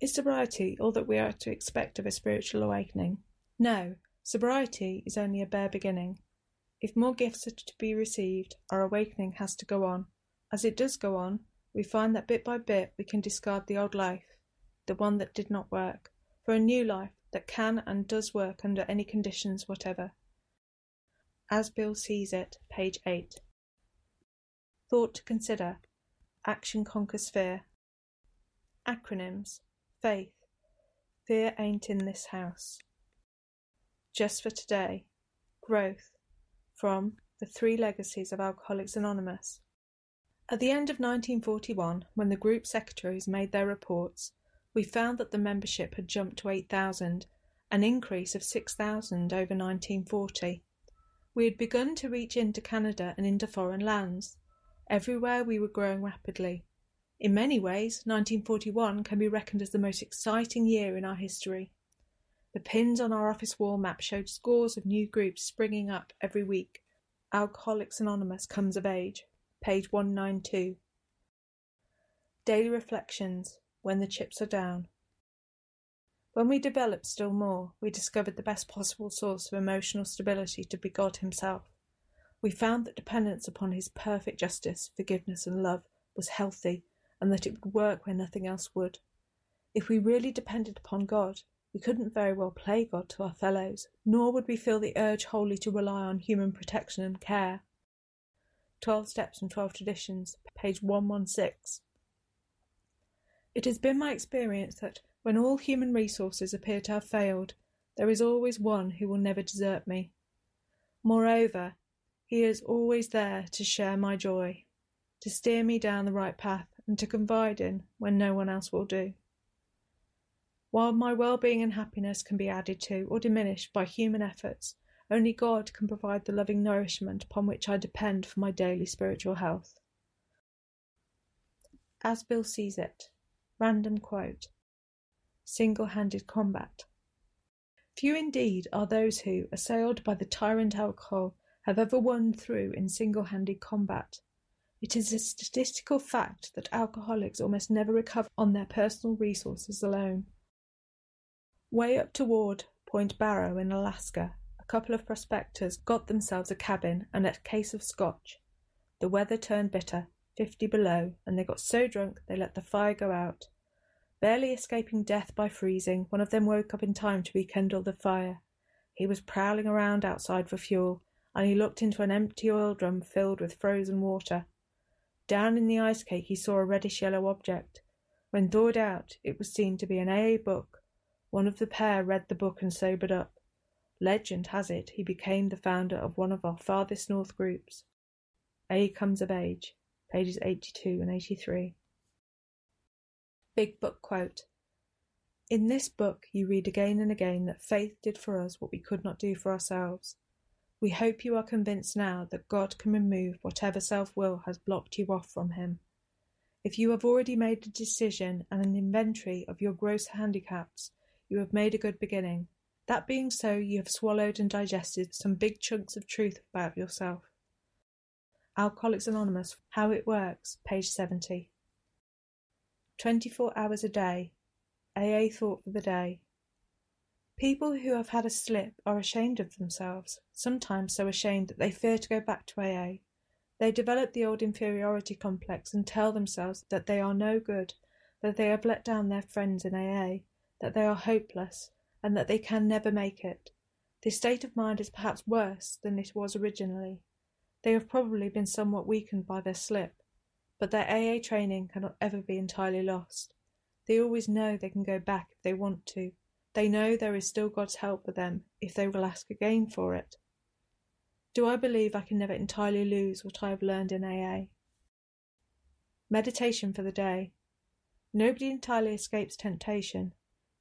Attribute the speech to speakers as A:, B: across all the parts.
A: Is sobriety all that we are to expect of a spiritual awakening? No, sobriety is only a bare beginning. If more gifts are to be received, our awakening has to go on. As it does go on, we find that bit by bit we can discard the old life, the one that did not work, for a new life that can and does work under any conditions whatever. As Bill sees it, page 8. Thought to consider. Action conquers fear. Acronyms Faith. Fear ain't in this house. Just for today. Growth. From The Three Legacies of Alcoholics Anonymous. At the end of 1941, when the group secretaries made their reports, we found that the membership had jumped to 8,000, an increase of 6,000 over 1940. We had begun to reach into Canada and into foreign lands. Everywhere we were growing rapidly. In many ways, 1941 can be reckoned as the most exciting year in our history. The pins on our office wall map showed scores of new groups springing up every week. Alcoholics Anonymous comes of age, page 192. Daily Reflections When the Chips Are Down. When we developed still more, we discovered the best possible source of emotional stability to be God Himself. We found that dependence upon His perfect justice, forgiveness, and love was healthy and that it would work where nothing else would. If we really depended upon God, we couldn't very well play God to our fellows, nor would we feel the urge wholly to rely on human protection and care. 12 Steps and 12 Traditions, page 116. It has been my experience that when all human resources appear to have failed, there is always one who will never desert me. Moreover, he is always there to share my joy, to steer me down the right path, and to confide in when no one else will do. While my well-being and happiness can be added to or diminished by human efforts, only God can provide the loving nourishment upon which I depend for my daily spiritual health. As Bill sees it, random quote Single handed combat. Few indeed are those who, assailed by the tyrant alcohol, have ever won through in single handed combat. It is a statistical fact that alcoholics almost never recover on their personal resources alone. Way up toward Point Barrow in Alaska, a couple of prospectors got themselves a cabin and a case of scotch. The weather turned bitter, fifty below, and they got so drunk they let the fire go out. Barely escaping death by freezing, one of them woke up in time to rekindle the fire. He was prowling around outside for fuel, and he looked into an empty oil drum filled with frozen water. Down in the ice cake he saw a reddish yellow object. When thawed out, it was seen to be an AA book. One of the pair read the book and sobered up. Legend has it he became the founder of one of our farthest north groups. A Comes of Age, pages 82 and 83. Big Book Quote In this book you read again and again that faith did for us what we could not do for ourselves. We hope you are convinced now that God can remove whatever self will has blocked you off from Him. If you have already made a decision and an inventory of your gross handicaps, you have made a good beginning. That being so, you have swallowed and digested some big chunks of truth about yourself. Alcoholics Anonymous How It Works, page 70. 24 hours a day. AA Thought for the Day. People who have had a slip are ashamed of themselves, sometimes so ashamed that they fear to go back to AA. They develop the old inferiority complex and tell themselves that they are no good, that they have let down their friends in AA, that they are hopeless, and that they can never make it. This state of mind is perhaps worse than it was originally. They have probably been somewhat weakened by their slip, but their AA training cannot ever be entirely lost. They always know they can go back if they want to, they know there is still God's help for them if they will ask again for it. Do I believe I can never entirely lose what I have learned in AA? Meditation for the day. Nobody entirely escapes temptation.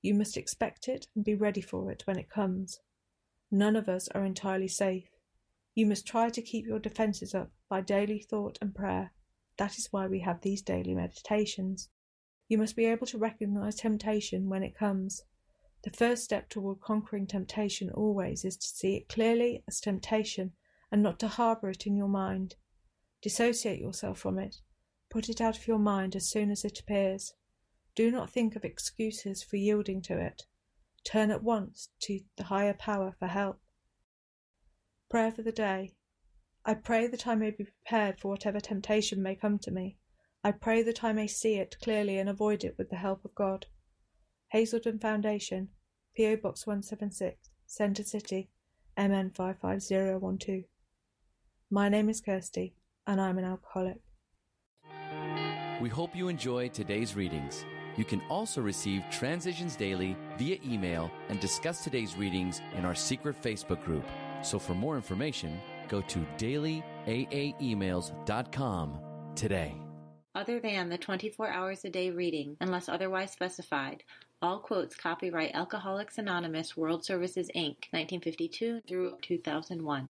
A: You must expect it and be ready for it when it comes. None of us are entirely safe. You must try to keep your defences up by daily thought and prayer. That is why we have these daily meditations. You must be able to recognize temptation when it comes. The first step toward conquering temptation always is to see it clearly as temptation and not to harbour it in your mind. Dissociate yourself from it. Put it out of your mind as soon as it appears. Do not think of excuses for yielding to it. Turn at once to the higher power for help. Prayer for the day. I pray that I may be prepared for whatever temptation may come to me. I pray that I may see it clearly and avoid it with the help of God. Hazelden Foundation, P.O. Box 176, Centre City, MN 55012. My name is Kirsty, and I'm an alcoholic.
B: We hope you enjoy today's readings. You can also receive Transitions Daily via email and discuss today's readings in our secret Facebook group. So for more information, go to dailyaaemails.com today.
C: Other than the 24 hours a day reading, unless otherwise specified, all quotes copyright Alcoholics Anonymous World Services Inc., 1952 through 2001.